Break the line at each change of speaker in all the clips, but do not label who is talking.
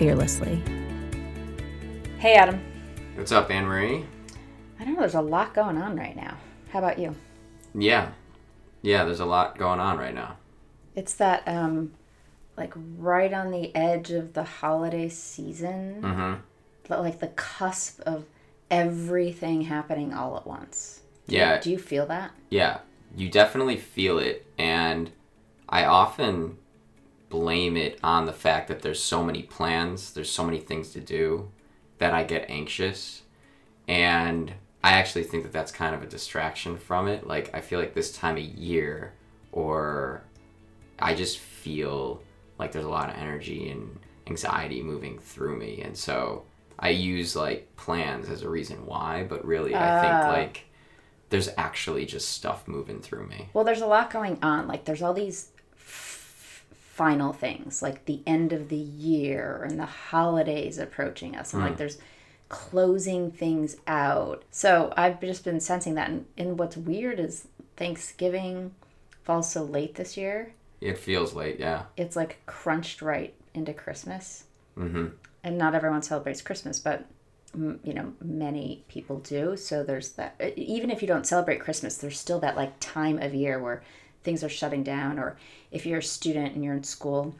fearlessly. Hey, Adam.
What's up, Anne Marie?
I don't know, there's a lot going on right now. How about you?
Yeah. Yeah, there's a lot going on right now.
It's that, um, like, right on the edge of the holiday season,
Mm-hmm.
but like the cusp of everything happening all at once. Do you-
Yeah.
do you feel that?
Yeah. You definitely feel it. And I often blame it on the fact that there's so many plans, there's so many things to do that I get anxious. And I actually think that that's kind of a distraction from it. Like, I feel like this time of year, or I just feel like there's a lot of energy and anxiety moving through me. And so I use like plans as a reason why, but really I think
Ah.
like there's actually just stuff moving through me.
Well, there's a lot going on. Like, there's all these final things, like the end of the year and the holidays approaching us. And, like, there's closing things out. So, I've just been sensing that. And, and what's weird is Thanksgiving falls so late this year.
It feels late, yeah.
It's like crunched right into Christmas.
Mm-hmm.
and not everyone celebrates Christmas, but mm, you know many people do. So there's that. Even if you don't celebrate Christmas, there's still that like time of year where things are shutting down. Or if you're a student and you're in school,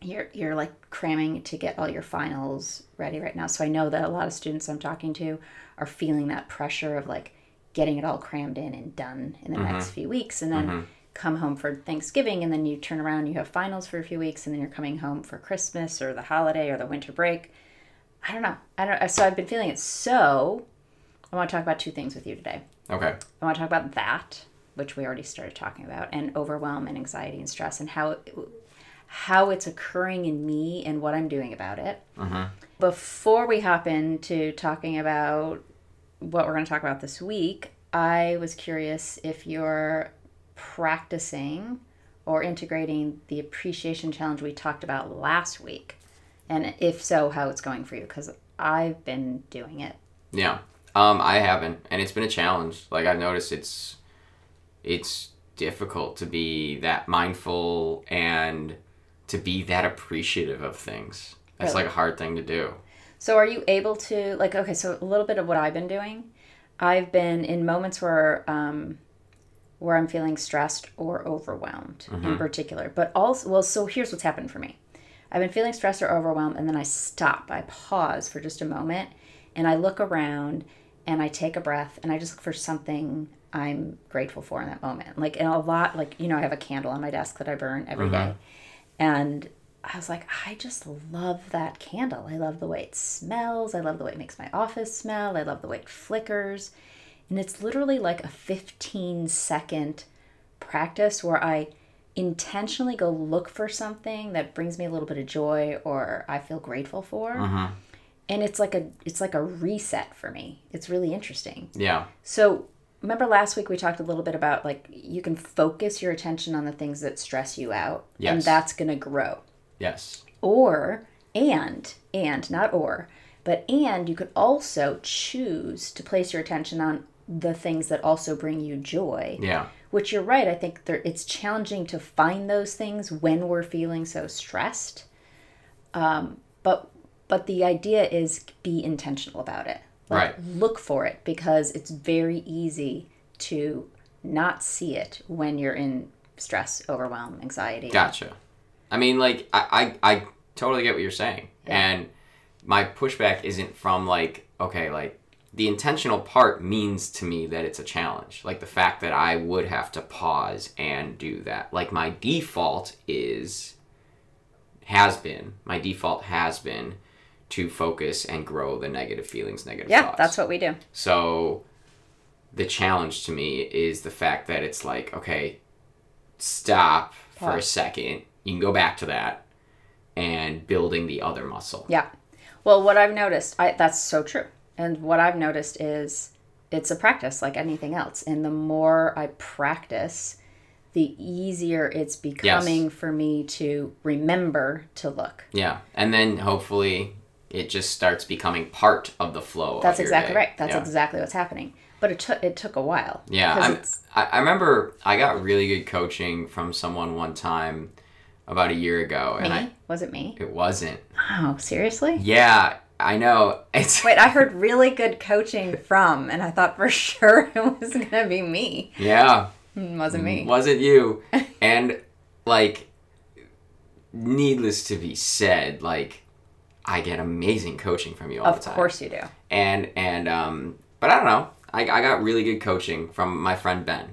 you're you're like cramming to get all your finals ready right now. So I know that a lot of students I'm talking to are feeling that pressure of like getting it all crammed in and done in the mm-hmm. next few weeks, and then. Mm-hmm. Come home for Thanksgiving, and then you turn around, you have finals for a few weeks, and then you're coming home for Christmas or the holiday or the winter break. I don't know. I don't. So I've been feeling it. So I want to talk about two things with you today.
Okay.
I want to talk about that, which we already started talking about, and overwhelm and anxiety and stress, and how how it's occurring in me and what I'm doing about it. Before we hop into talking about what we're going to talk about this week, I was curious if you're practicing or integrating the appreciation challenge we talked about last week, and if so, how it's going for you, because I've been doing it.
Yeah. Um, I haven't, and it's been a challenge. Like I've noticed, it's it's difficult to be that mindful and to be that appreciative of things. That's
Really?
like a hard thing to do.
So are you able to like okay, so a little bit of what I've been doing. I've been in moments where um where I'm feeling stressed or overwhelmed in particular. But also well, so here's what's happened for me. I've been feeling stressed or overwhelmed and then I stop. I pause for just a moment and I look around and I take a breath and I just look for something I'm grateful for in that moment. Like and a lot like you know, I have a candle on my desk that I burn every day. Uh-huh. And I was like, I just love that candle. I love the way it smells. I love the way it makes my office smell. I love the way it flickers. And it's literally like a 15 second practice where I intentionally go look for something that brings me a little bit of joy or I feel grateful for. Uh-huh. And it's like a it's like a reset for me. It's really interesting.
Yeah.
So remember last week we talked a little bit about like you can focus your attention on the things that stress you out and that's going to grow.
Yes.
or and and not or but and you could also choose to place your attention on the things that also bring you joy.
Yeah.
which you're right i think there, it's challenging to find those things when we're feeling so stressed. Um, but but the idea is be intentional about it like,
Right.
look for it because it's very easy to not see it when you're in stress overwhelm anxiety
Gotcha. I mean, like, I, I, I totally get what you're saying.
Yeah.
And my pushback isn't from, like, okay, like, the intentional part means to me that it's a challenge. Like, the fact that I would have to pause and do that. Like, my default is, has been, my default has been to focus and grow the negative feelings, negative thoughts.
yeah
thoughts.
that's what we do
So the challenge to me is the fact that it's like, okay, stop for a second. You can go back to that and building the other muscle.
Yeah. Well, what I've noticed, I, that's so true. And what I've noticed is it's a practice like anything else. And the more I practice, the easier it's becoming for me to remember to look.
Yeah. And then hopefully it just starts becoming part of the flow.
That's exactly
day.
right. That's
yeah.
exactly what's happening. But it took it took a while.
Yeah, I, I remember I got really good coaching from someone one time about a year ago, and
me?
I
was it me?
it wasn't.
Oh, seriously?
Yeah, I know. It's
Wait, I heard really good coaching from, and I thought for sure it was gonna be me.
yeah,
It wasn't me.
wasn't you. and like, needless to be said, like, I get amazing coaching from you all
Of
the time.
Of course you do.
and and um but i don't know i, I got really good coaching from my friend ben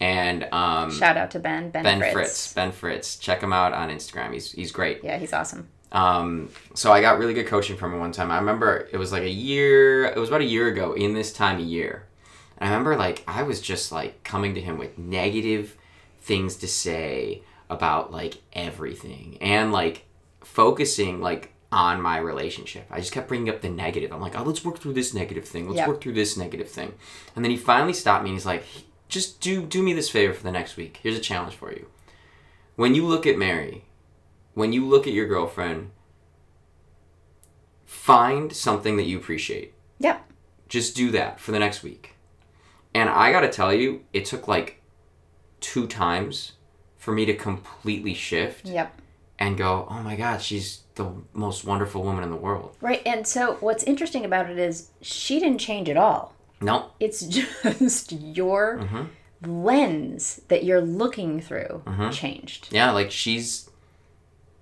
and um
Shout out to Ben. Ben,
ben
Fritz.
fritz. ben fritz check him out on instagram he's he's great
Yeah, he's awesome.
um so i got really good coaching from him one time i remember it was like a year it was about a year ago in this time of year and i remember like i was just like coming to him with negative things to say about like everything and like focusing like on my relationship. I just kept bringing up the negative. I'm like, oh, let's work through this negative thing. Let's
Yeah.
work through this negative thing. And then he finally stopped me and he's like, just do do me this favor for the next week. Here's a challenge for you. When you look at Mary, when you look at your girlfriend, find something that you appreciate.
Yep.
Just do that for the next week. And I got to tell you, it took like two times for me to completely shift
Yep.
And go, "Oh my god, she's the most wonderful woman in the world."
Right. And so what's interesting about it is she didn't change at all.
No.
It's just your
Mhm.
lens that you're looking through
Mhm.
changed.
Yeah, like she's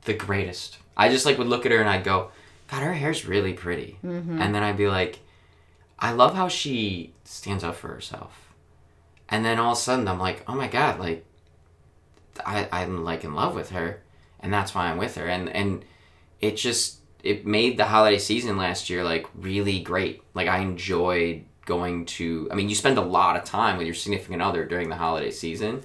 the greatest. I just like would look at her and I'd go, "God, her hair's really pretty."
Mm-hmm.
And then I'd be like, "I love how she stands up for herself." And then all of a sudden I'm like, "Oh my god, like I I'm like in love with her." And that's why I'm with her. And and it just it made the holiday season last year like really great. Like I enjoyed going to I mean, you spend a lot of time with your significant other during the holiday season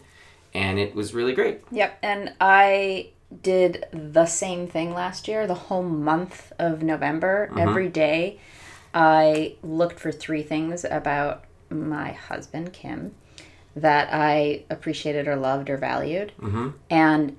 and it was really great.
Yep. And I did the same thing last year. The whole month of November,
Mm-hmm.
every day, I looked for three things about my husband, Kim, that I appreciated or loved or valued.
Mhm.
And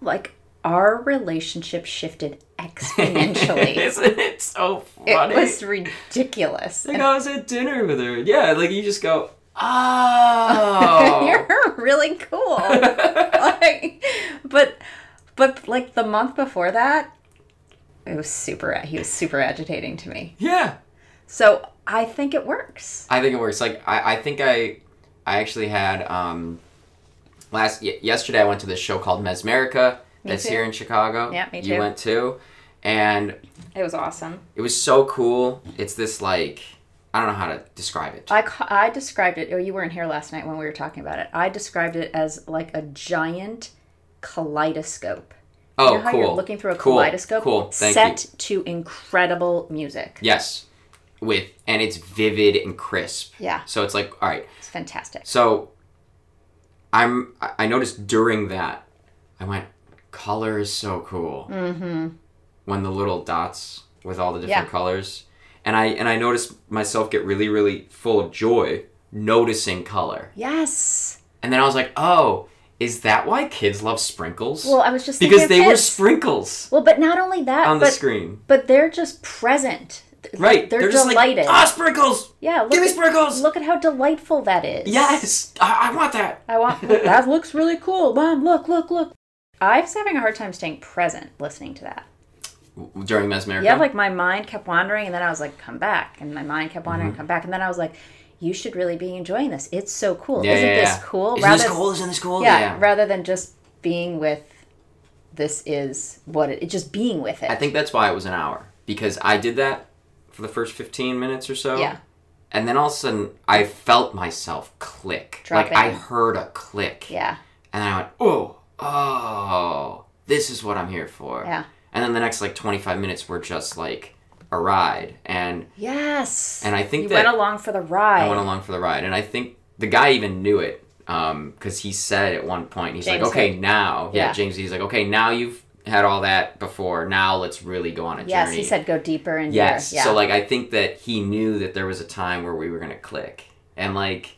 like our relationship shifted exponentially.
Isn't it so funny?
it was ridiculous.
like I was at dinner with her. Yeah, like you just go, oh.
You're really cool. like, but, but like the month before that, it was super. He was super agitating to me.
yeah,
So I think it works.
I think it works. Like I, I think I, I actually had um, last y- yesterday I went to this show called Mesmerica that's
too.
here in Chicago.
Yeah, me too.
You went too, and
It was awesome.
it was so cool. It's this like I don't know how to describe it.
I, I described it. Oh, you weren't here last night when we were talking about it. I described it as like a giant kaleidoscope.
oh,
you know how
cool.
you're looking through a
cool.
kaleidoscope
Cool. Thank
set
you.
to incredible music.
Yes, with and it's vivid and crisp.
Yeah,
So it's like all right.
it's fantastic.
So I'm I noticed during that I went color is so cool.
Mm-hmm.
When the little dots with all the different
Yeah.
colors. And I and I noticed myself get really really full of joy noticing color.
Yes.
And then I was like, "Oh, is that why kids love sprinkles?"
Well, I was just
because they
of
were sprinkles
Well, but not only that,
on the screen.
but they're just present.
Right.
They're,
just
delighted.
like, "Ah, sprinkles.
yeah. Look
Give me
at,
sprinkles."
look at how delightful that is.
Yes. I, I want that.
I want that looks really cool. Mom, look, look, look. I was having a hard time staying present listening to that.
During Mesmerica.
Yeah, like my mind kept wandering, and then I was like, "Come back," and my mind kept wandering,
Mm-hmm.
"Come back," and then I was like, "You should really be enjoying this. It's so cool.
Yeah,
Isn't
yeah,
this
yeah.
cool?"
Isn't this cool? Isn't this cool?
Yeah, rather than just being with. This is what it. Just being with it.
I think that's why it was an hour because I did that for the first 15 minutes or so.
Yeah.
And then all of a sudden, I felt myself click.
Drop
like I heard a click.
Yeah.
And then I went, oh, oh, this is what I'm here for.
Yeah.
And then the next like 25 minutes were just like a ride. And
Yes.
And I think
you
that-
went along for the ride.
I went along for the ride. And I think the guy even knew it um, because he said at one point, he's
James
like, okay, now. Yeah,
Yeah.
James, he's like, okay, now you've had all that before. Now let's really go on a
yes,
journey.
Yes, he said go deeper and
Yes.
yeah.
So like I think that he knew that there was a time where we were gonna click. And like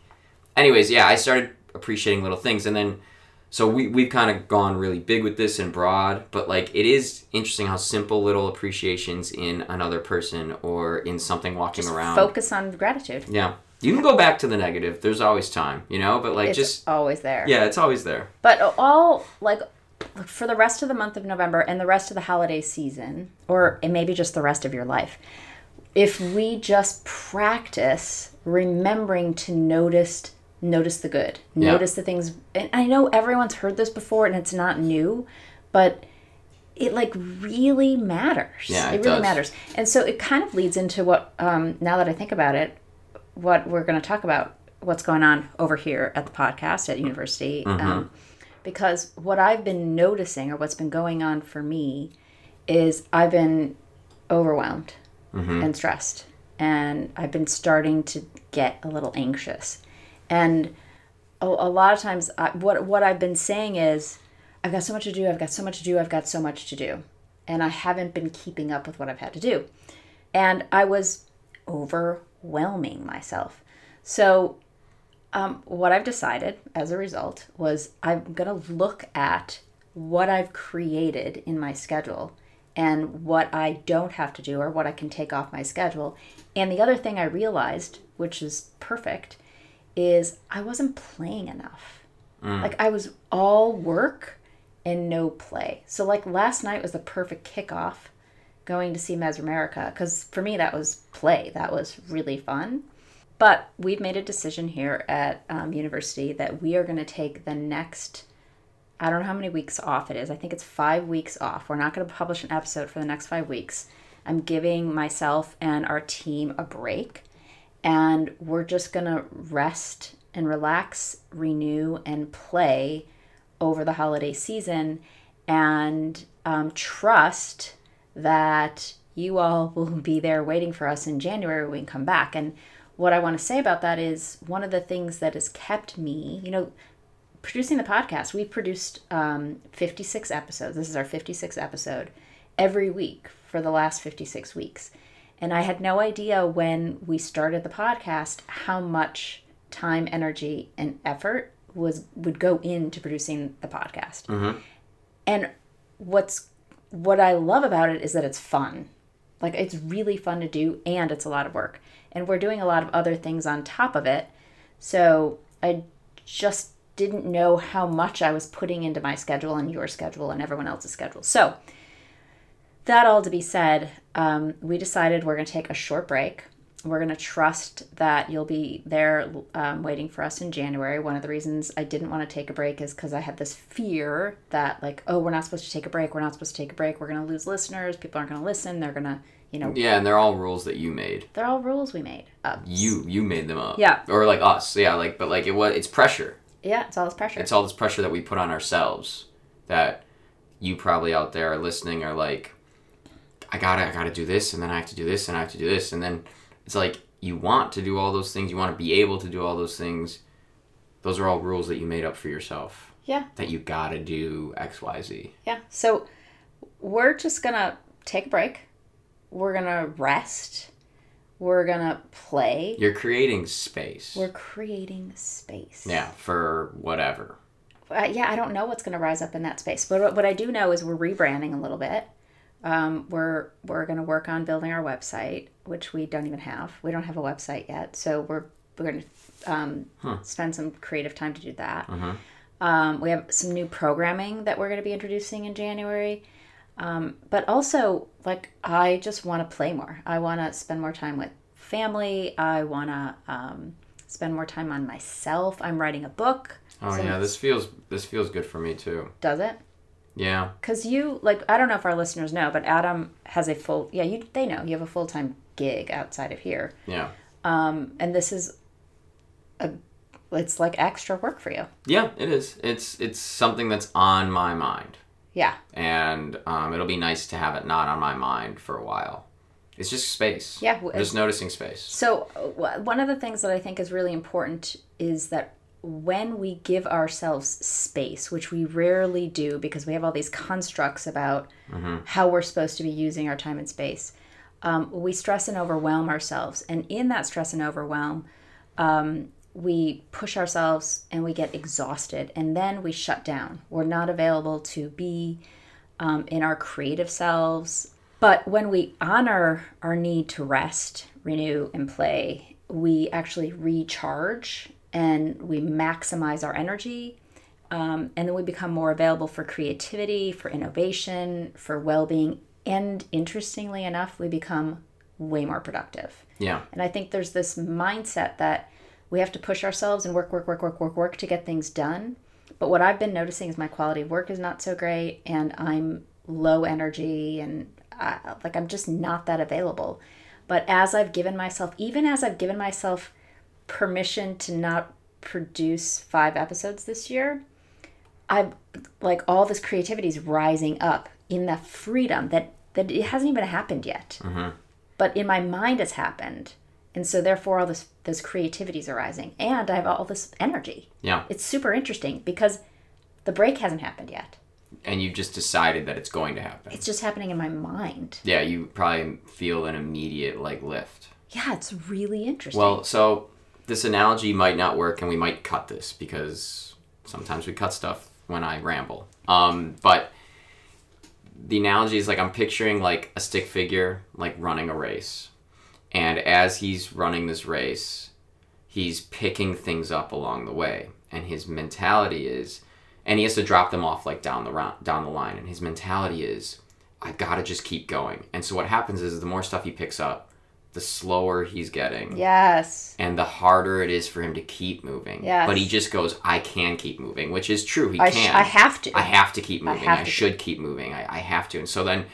anyways, yeah, I started appreciating little things and then so we we've kind of gone really big with this and broad, but like it is interesting how simple little appreciations in another person or in something walking
just
around.
focus on gratitude.
yeah. You can go back to the negative. There's always time, you know, but like
It's
just
always there.
yeah, it's always there.
But all like for the rest of the month of November and the rest of the holiday season, or it maybe just the rest of your life, if we just practice remembering to notice notice the good,
Yeah.
notice the things. And I know everyone's heard this before, and it's not new, but it like really matters.
Yeah,
it,
it
really matters. And so it kind of leads into what um, now that I think about it, what we're going to talk about, what's going on over here at the podcast at university.
Mm-hmm.
Um, because what I've been noticing or what's been going on for me is I've been overwhelmed
Mm-hmm.
and stressed and I've been starting to get a little anxious. And a, a lot of times I, what what I've been saying is I've got so much to do, I've got so much to do, I've got so much to do. And I haven't been keeping up with what I've had to do. And I was overwhelming myself. So um, what I've decided as a result was I'm going to look at what I've created in my schedule and what I don't have to do or what I can take off my schedule. And the other thing I realized, which is perfect, is I wasn't playing enough. Like I was all work and no play. So like last night was the perfect kickoff going to see Mesmerica because for me that was play. That was really fun. But we've made a decision here at um, university that we are going to take the next, I don't know how many weeks off it is. I think it's five weeks off. We're not going to publish an episode for the next five weeks. I'm giving myself and our team a break, and we're just going to rest and relax, renew, and play over the holiday season and um, trust that you all will be there waiting for us in January when we come back. And what I want to say about that is one of the things that has kept me, you know, producing the podcast, we've produced um, 56 episodes. This is our 56th episode every week for the last 56 weeks. And I had no idea when we started the podcast how much time, energy, and effort was would go into producing the podcast. Mm-hmm. And what's what I love about it is that it's fun. Like it's really fun to do and it's a lot of work. And we're doing a lot of other things on top of it. So I just didn't know how much I was putting into my schedule and your schedule and everyone else's schedule. So that all to be said, um, we decided we're going to take a short break. We're going to trust that you'll be there um, waiting for us in January. One of the reasons I didn't want to take a break is because I had this fear that, like, oh, we're not supposed to take a break. We're not supposed to take a break. We're going to lose listeners. People aren't going to listen. They're going to, you know,
Yeah, and they're all rules that you made.
they're all rules we made up.
You you made them up.
Yeah.
Or like us. Yeah, like but like it was it's pressure.
Yeah, it's all this pressure.
It's all this pressure that we put on ourselves that you probably out there are listening are like I gotta I gotta do this and then I have to do this and I have to do this and then it's like you want to do all those things, you want to be able to do all those things. Those are all rules that you made up for yourself.
yeah,
That you gotta do X, Y, Z.
yeah. So we're just to take a break. We're to rest. We're to play.
You're creating space.
We're creating space.
yeah, for whatever.
uh, yeah, I don't know what's to rise up in that space, but what- what I do know is we're rebranding a little bit. Um, we're we're going to work on building our website, which we don't even have. We don't have a website yet, so we're we're going to um, spend some creative time to do that. Um, we have some new programming that we're going to be introducing in January. Um, but also, like, I just want to play more. I want to spend more time with family. I want to um, spend more time on myself. I'm writing a book.
Oh
So
yeah, this feels this feels good for me too.
Does it?
Yeah.
Because you like I don't know if our listeners know, but Adam has a full yeah you they know you have a full time gig outside of here,
Yeah.
um, and this is a it's like extra work for you.
Yeah, it is. It's it's something that's on my mind,
Yeah,
and um, it'll be nice to have it not on my mind for a while. It's just space.
Yeah,
I'm just noticing space.
So, uh, one of the things that I think is really important is that when we give ourselves space, which we rarely do because we have all these constructs about how we're supposed to be using our time and space, um, we stress and overwhelm ourselves. And in that stress and overwhelm, um, we push ourselves and we get exhausted and then we shut down. We're not available to be um, in our creative selves. But when we honor our need to rest, renew, and play, we actually recharge and we maximize our energy. Um, and then we become more available for creativity, for innovation, for well being. And interestingly enough, we become way more productive.
Yeah.
And I think there's this mindset that we have to push ourselves and work, work, work, work, work, work to get things done. But what I've been noticing is my quality of work is not so great, and I'm low energy, and I, like I'm just not that available. But as I've given myself, even as I've given myself permission to not produce five episodes this year, I've like all this creativity is rising up in that freedom that that it hasn't even happened yet. Mm-hmm. But in my mind it's happened. And so therefore all this this creativity is arising. And i have all this energy.
Yeah.
it's super interesting because the break hasn't happened yet.
And you've just decided that it's going to happen.
it's just happening in my mind.
Yeah, you probably feel an immediate like lift.
yeah it's really interesting.
Well, so this analogy might not work, and we might cut this because sometimes we cut stuff when I ramble. Um, but the analogy is like I'm picturing like a stick figure like running a race, and as he's running this race, he's picking things up along the way, and his mentality is, and he has to drop them off like down the round, down the line, and his mentality is, I gotta just keep going. And so what happens is the more stuff he picks up, the slower he's getting
yes
and the harder it is for him to keep moving.
Yes.
But he just goes, I can keep moving, which is true. He
I, sh-
can.
I have to
I have to keep moving. I,
to
should keep moving. I, I have to. And so then,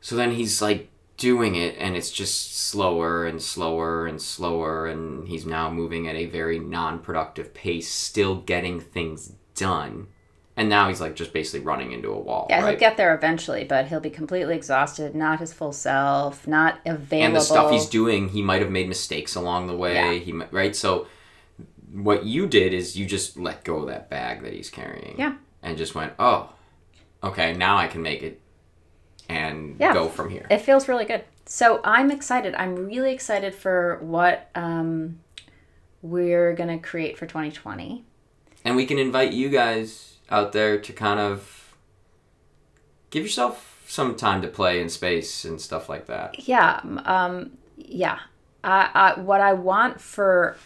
so then he's like doing it, and it's just slower and slower and slower, and he's now moving at a very non-productive pace, still getting things done. And now he's like just basically running into a wall.
yeah
right?
he'll get there eventually but he'll be completely exhausted not his full self not available
and the stuff he's doing, he might have made mistakes along the way.
Yeah.
He might, right. So what you did is you just let go of that bag that he's carrying.
Yeah.
And just went, oh, okay, now I can make it and
Yeah.
go from here.
it feels really good so i'm excited i'm really excited for what um, we're going to create for 2020
and we can invite you guys out there to kind of give yourself some time to play in space and stuff like that.
Yeah, um, yeah. I, I, what I want for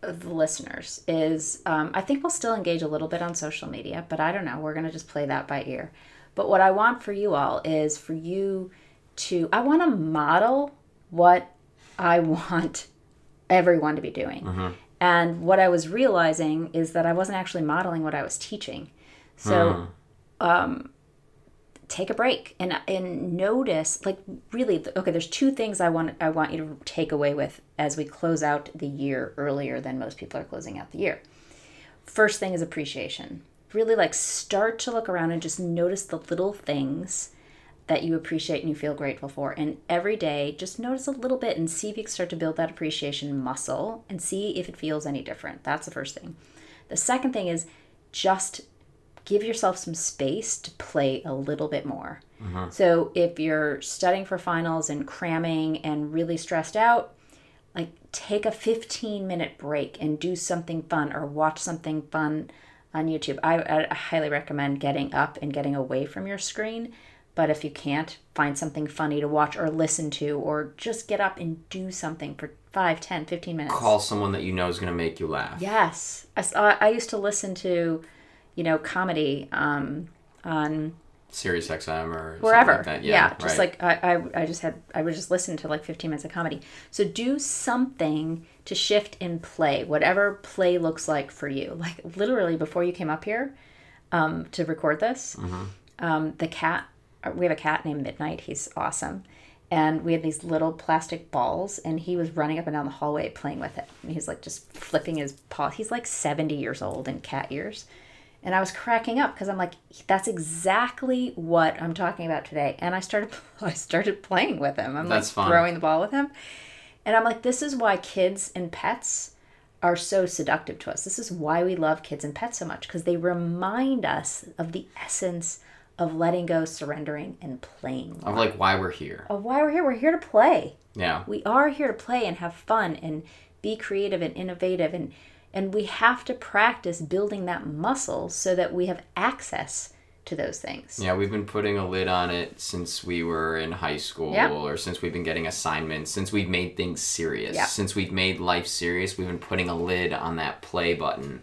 the listeners is, um, I think we'll still engage a little bit on social media, but I don't know. We're gonna just play that by ear. But what I want for you all is for you to, I want to model what I want everyone to be doing. And what I was realizing is that I wasn't actually modeling what I was teaching. So um take a break and and notice like really okay there's two things i want i want you to take away with as we close out the year earlier than most people are closing out the year. First thing is appreciation. Really like start to look around and just notice the little things that you appreciate and you feel grateful for. And every day just notice a little bit and see if you can start to build that appreciation muscle and see if it feels any different. That's the first thing. The second thing is just give yourself some space to play a little bit more. Mm-hmm. So if you're studying for finals and cramming and really stressed out, like take a 15 minute break and do something fun or watch something fun on YouTube. I, I highly recommend getting up and getting away from your screen. But if you can't, find something funny to watch or listen to, or just get up and do something for 5, 10, 15 minutes.
Call someone that you know is going to make you laugh.
Yes, I uh, used to listen to, you know, comedy um, on
Sirius XM or
wherever.
like that.
Yeah,
Yeah,
just
right.
like I, I, I just had I would just listen to like 15 minutes of comedy. So do something to shift in play, whatever play looks like for you. Like literally before you came up here um, to record this,
Mm-hmm.
um, the cat. We have a cat named Midnight. He's awesome. And we had these little plastic balls, and he was running up and down the hallway playing with it. And he's like just flipping his paw. He's like 70 years old in cat ears. And I was cracking up because I'm like, that's exactly what I'm talking about today. And I started, I started playing with him. I'm
That's
like
fun.
throwing the ball with him, and I'm like, this is why kids and pets are so seductive to us. This is why we love kids and pets so much because they remind us of the essence of letting go, surrendering, and playing.
Of like why we're here.
Of why we're here. We're here to play.
Yeah.
We are here to play and have fun and be creative and innovative and and we have to practice building that muscle so that we have access to those things.
Yeah, we've been putting a lid on it since we were in high school
Yeah.
or since we've been getting assignments, since we've made things serious.
Yeah.
Since we've made life serious, we've been putting a lid on that play button.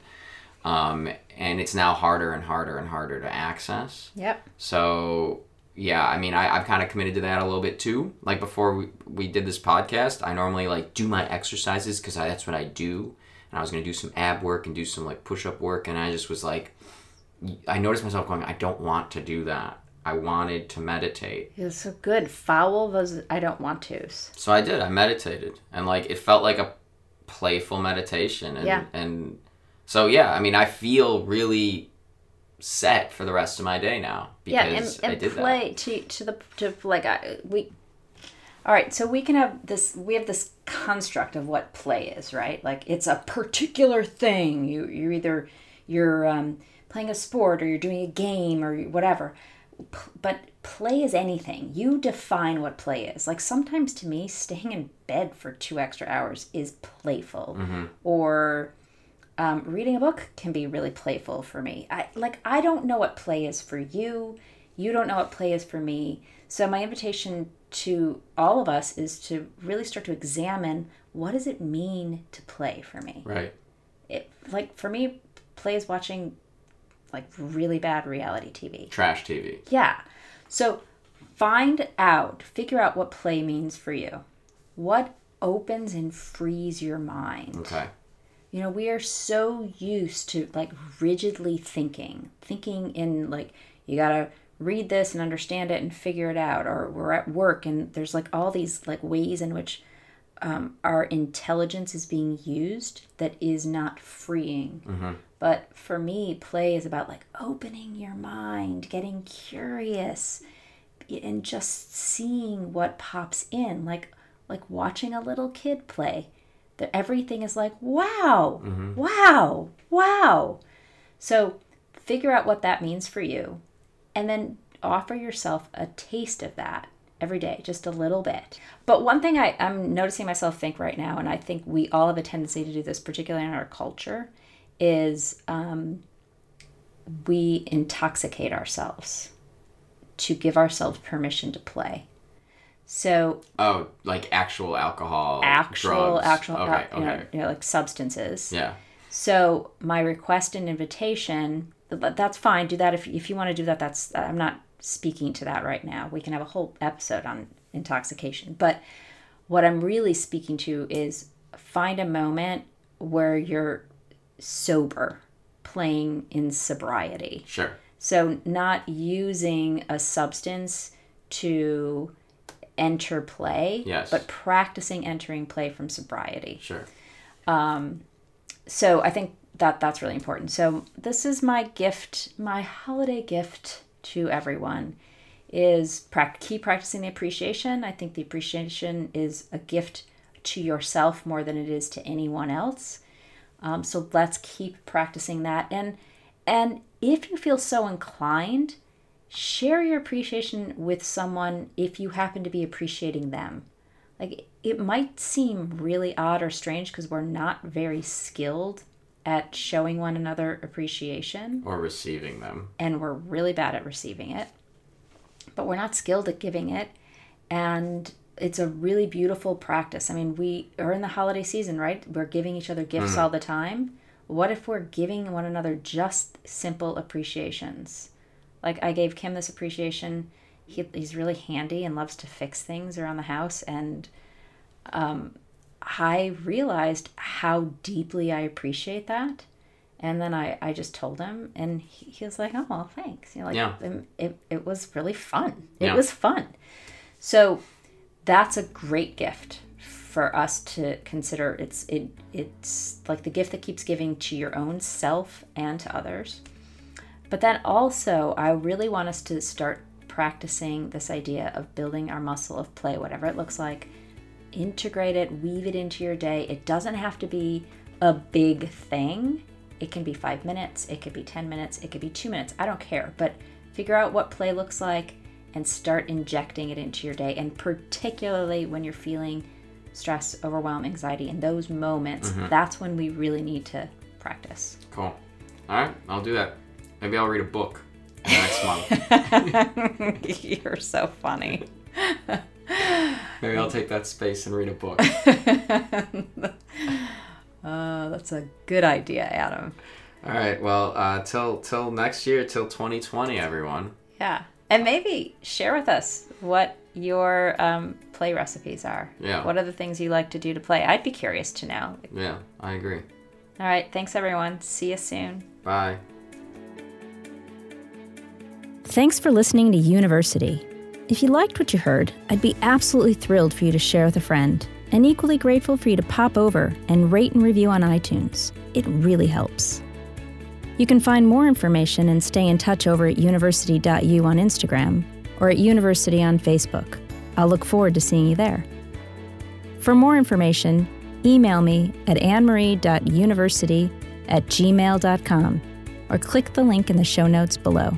Um, and it's now harder and harder and harder to access.
Yep.
So yeah, I mean, I, I've kind of committed to that a little bit too. Like before we, we did this podcast, I normally like do my exercises because that's what I do. And I was gonna do some ab work and do some like push up work, and I just was like, I noticed myself going, I don't want to do that. I wanted to meditate,
It was so good. Foul was I don't want to's.
so I did. I meditated, and like it felt like a playful meditation, and
Yeah.
and so yeah, I mean, I feel really set for the rest of my day now
Yeah,
because
and,
I
and
did that.
play to to the to like I, we. All right, so we can have this. We have this construct of what play is, right? Like it's a particular thing. You you're either you're um, playing a sport or you're doing a game or whatever. P- But play is anything. You define what play is. Like sometimes to me, staying in bed for two extra hours is playful, or um, reading a book can be really playful for me. I like I don't know what play is for you. You don't know what play is for me. So my invitation to all of us is to really start to examine what does it mean to play for me.
Right.
It like for me, play is watching like really bad reality TV.
Trash TV.
Yeah. So find out, figure out what play means for you. What opens and frees your mind.
Okay.
You know, we are so used to like rigidly thinking, thinking in like, you gotta read this and understand it and figure it out. Or we're at work and there's like all these like ways in which um, our intelligence is being used that is not freeing. But for me, play is about like opening your mind, getting curious, and just seeing what pops in. Like like watching a little kid play. That everything is like, wow, wow, wow. So figure out what that means for you and then offer yourself a taste of that every day, just a little bit. But one thing I, I'm noticing myself think right now, and I think we all have a tendency to do this, particularly in our culture, is um, we intoxicate ourselves to give ourselves permission to play. So
Oh, like actual alcohol.
actual,
drugs.
actual,
Okay.
al- you, know, you know, like substances.
Yeah.
So my request and invitation, that's fine. Do that if if you want to do that. That's I'm not speaking to that right now. We can have a whole episode on intoxication. But what I'm really speaking to is find a moment where you're sober, playing in sobriety.
Sure.
So not using a substance to enter play,
Yes.
but practicing entering play from sobriety
Sure.
Um, so I think that that's really important. So this is my gift, my holiday gift to everyone is keep practicing the appreciation. I think the appreciation is a gift to yourself more than it is to anyone else. Um, so let's keep practicing that. And and if you feel so inclined, share your appreciation with someone if you happen to be appreciating them. Like it might seem really odd or strange because we're not very skilled at showing one another appreciation
Or receiving them.
and we're really bad at receiving it. But we're not skilled at giving it. And it's a really beautiful practice. I mean, we are in the holiday season, right? We're giving each other gifts all the time. What if we're giving one another just simple appreciations? Like I gave Kim this appreciation. He, he's really handy and loves to fix things around the house. And um, I realized how deeply I appreciate that. And then I, I just told him, and he, he was like, "Oh well, thanks." You know, like
Yeah.
it, it, it was really fun. It
Yeah.
was fun. So that's a great gift for us to consider. It's it it's like the gift that keeps giving to your own self and to others. But then also, I really want us to start practicing this idea of building our muscle of play, whatever it looks like. Integrate it, weave it into your day. It doesn't have to be a big thing. It can be five minutes, it could be 10 minutes, it could be two minutes. I don't care. But figure out what play looks like and start injecting it into your day. And particularly when you're feeling stress, overwhelm, anxiety, in those moments,
Mm-hmm.
that's when we really need to practice.
Cool. All right, I'll do that. Maybe I'll read a book next month.
you're so funny.
Maybe I'll take that space and read a book.
Oh, that's a good idea, Adam.
All right. Well, uh, till till next year, till 2020, everyone.
Yeah. And maybe share with us what your um, play recipes are.
Yeah.
What are the things you like to do to play? I'd be curious to know.
Yeah, I agree.
All right. Thanks, everyone. See you soon.
Bye.
Thanks for listening to University. If you liked what you heard, I'd be absolutely thrilled for you to share with a friend, and equally grateful for you to pop over and rate and review on iTunes. It really helps. You can find more information and stay in touch over at university.u on Instagram or at University on Facebook. I'll look forward to seeing you there. For more information, email me at annemarie.university at gmail.com or click the link in the show notes below.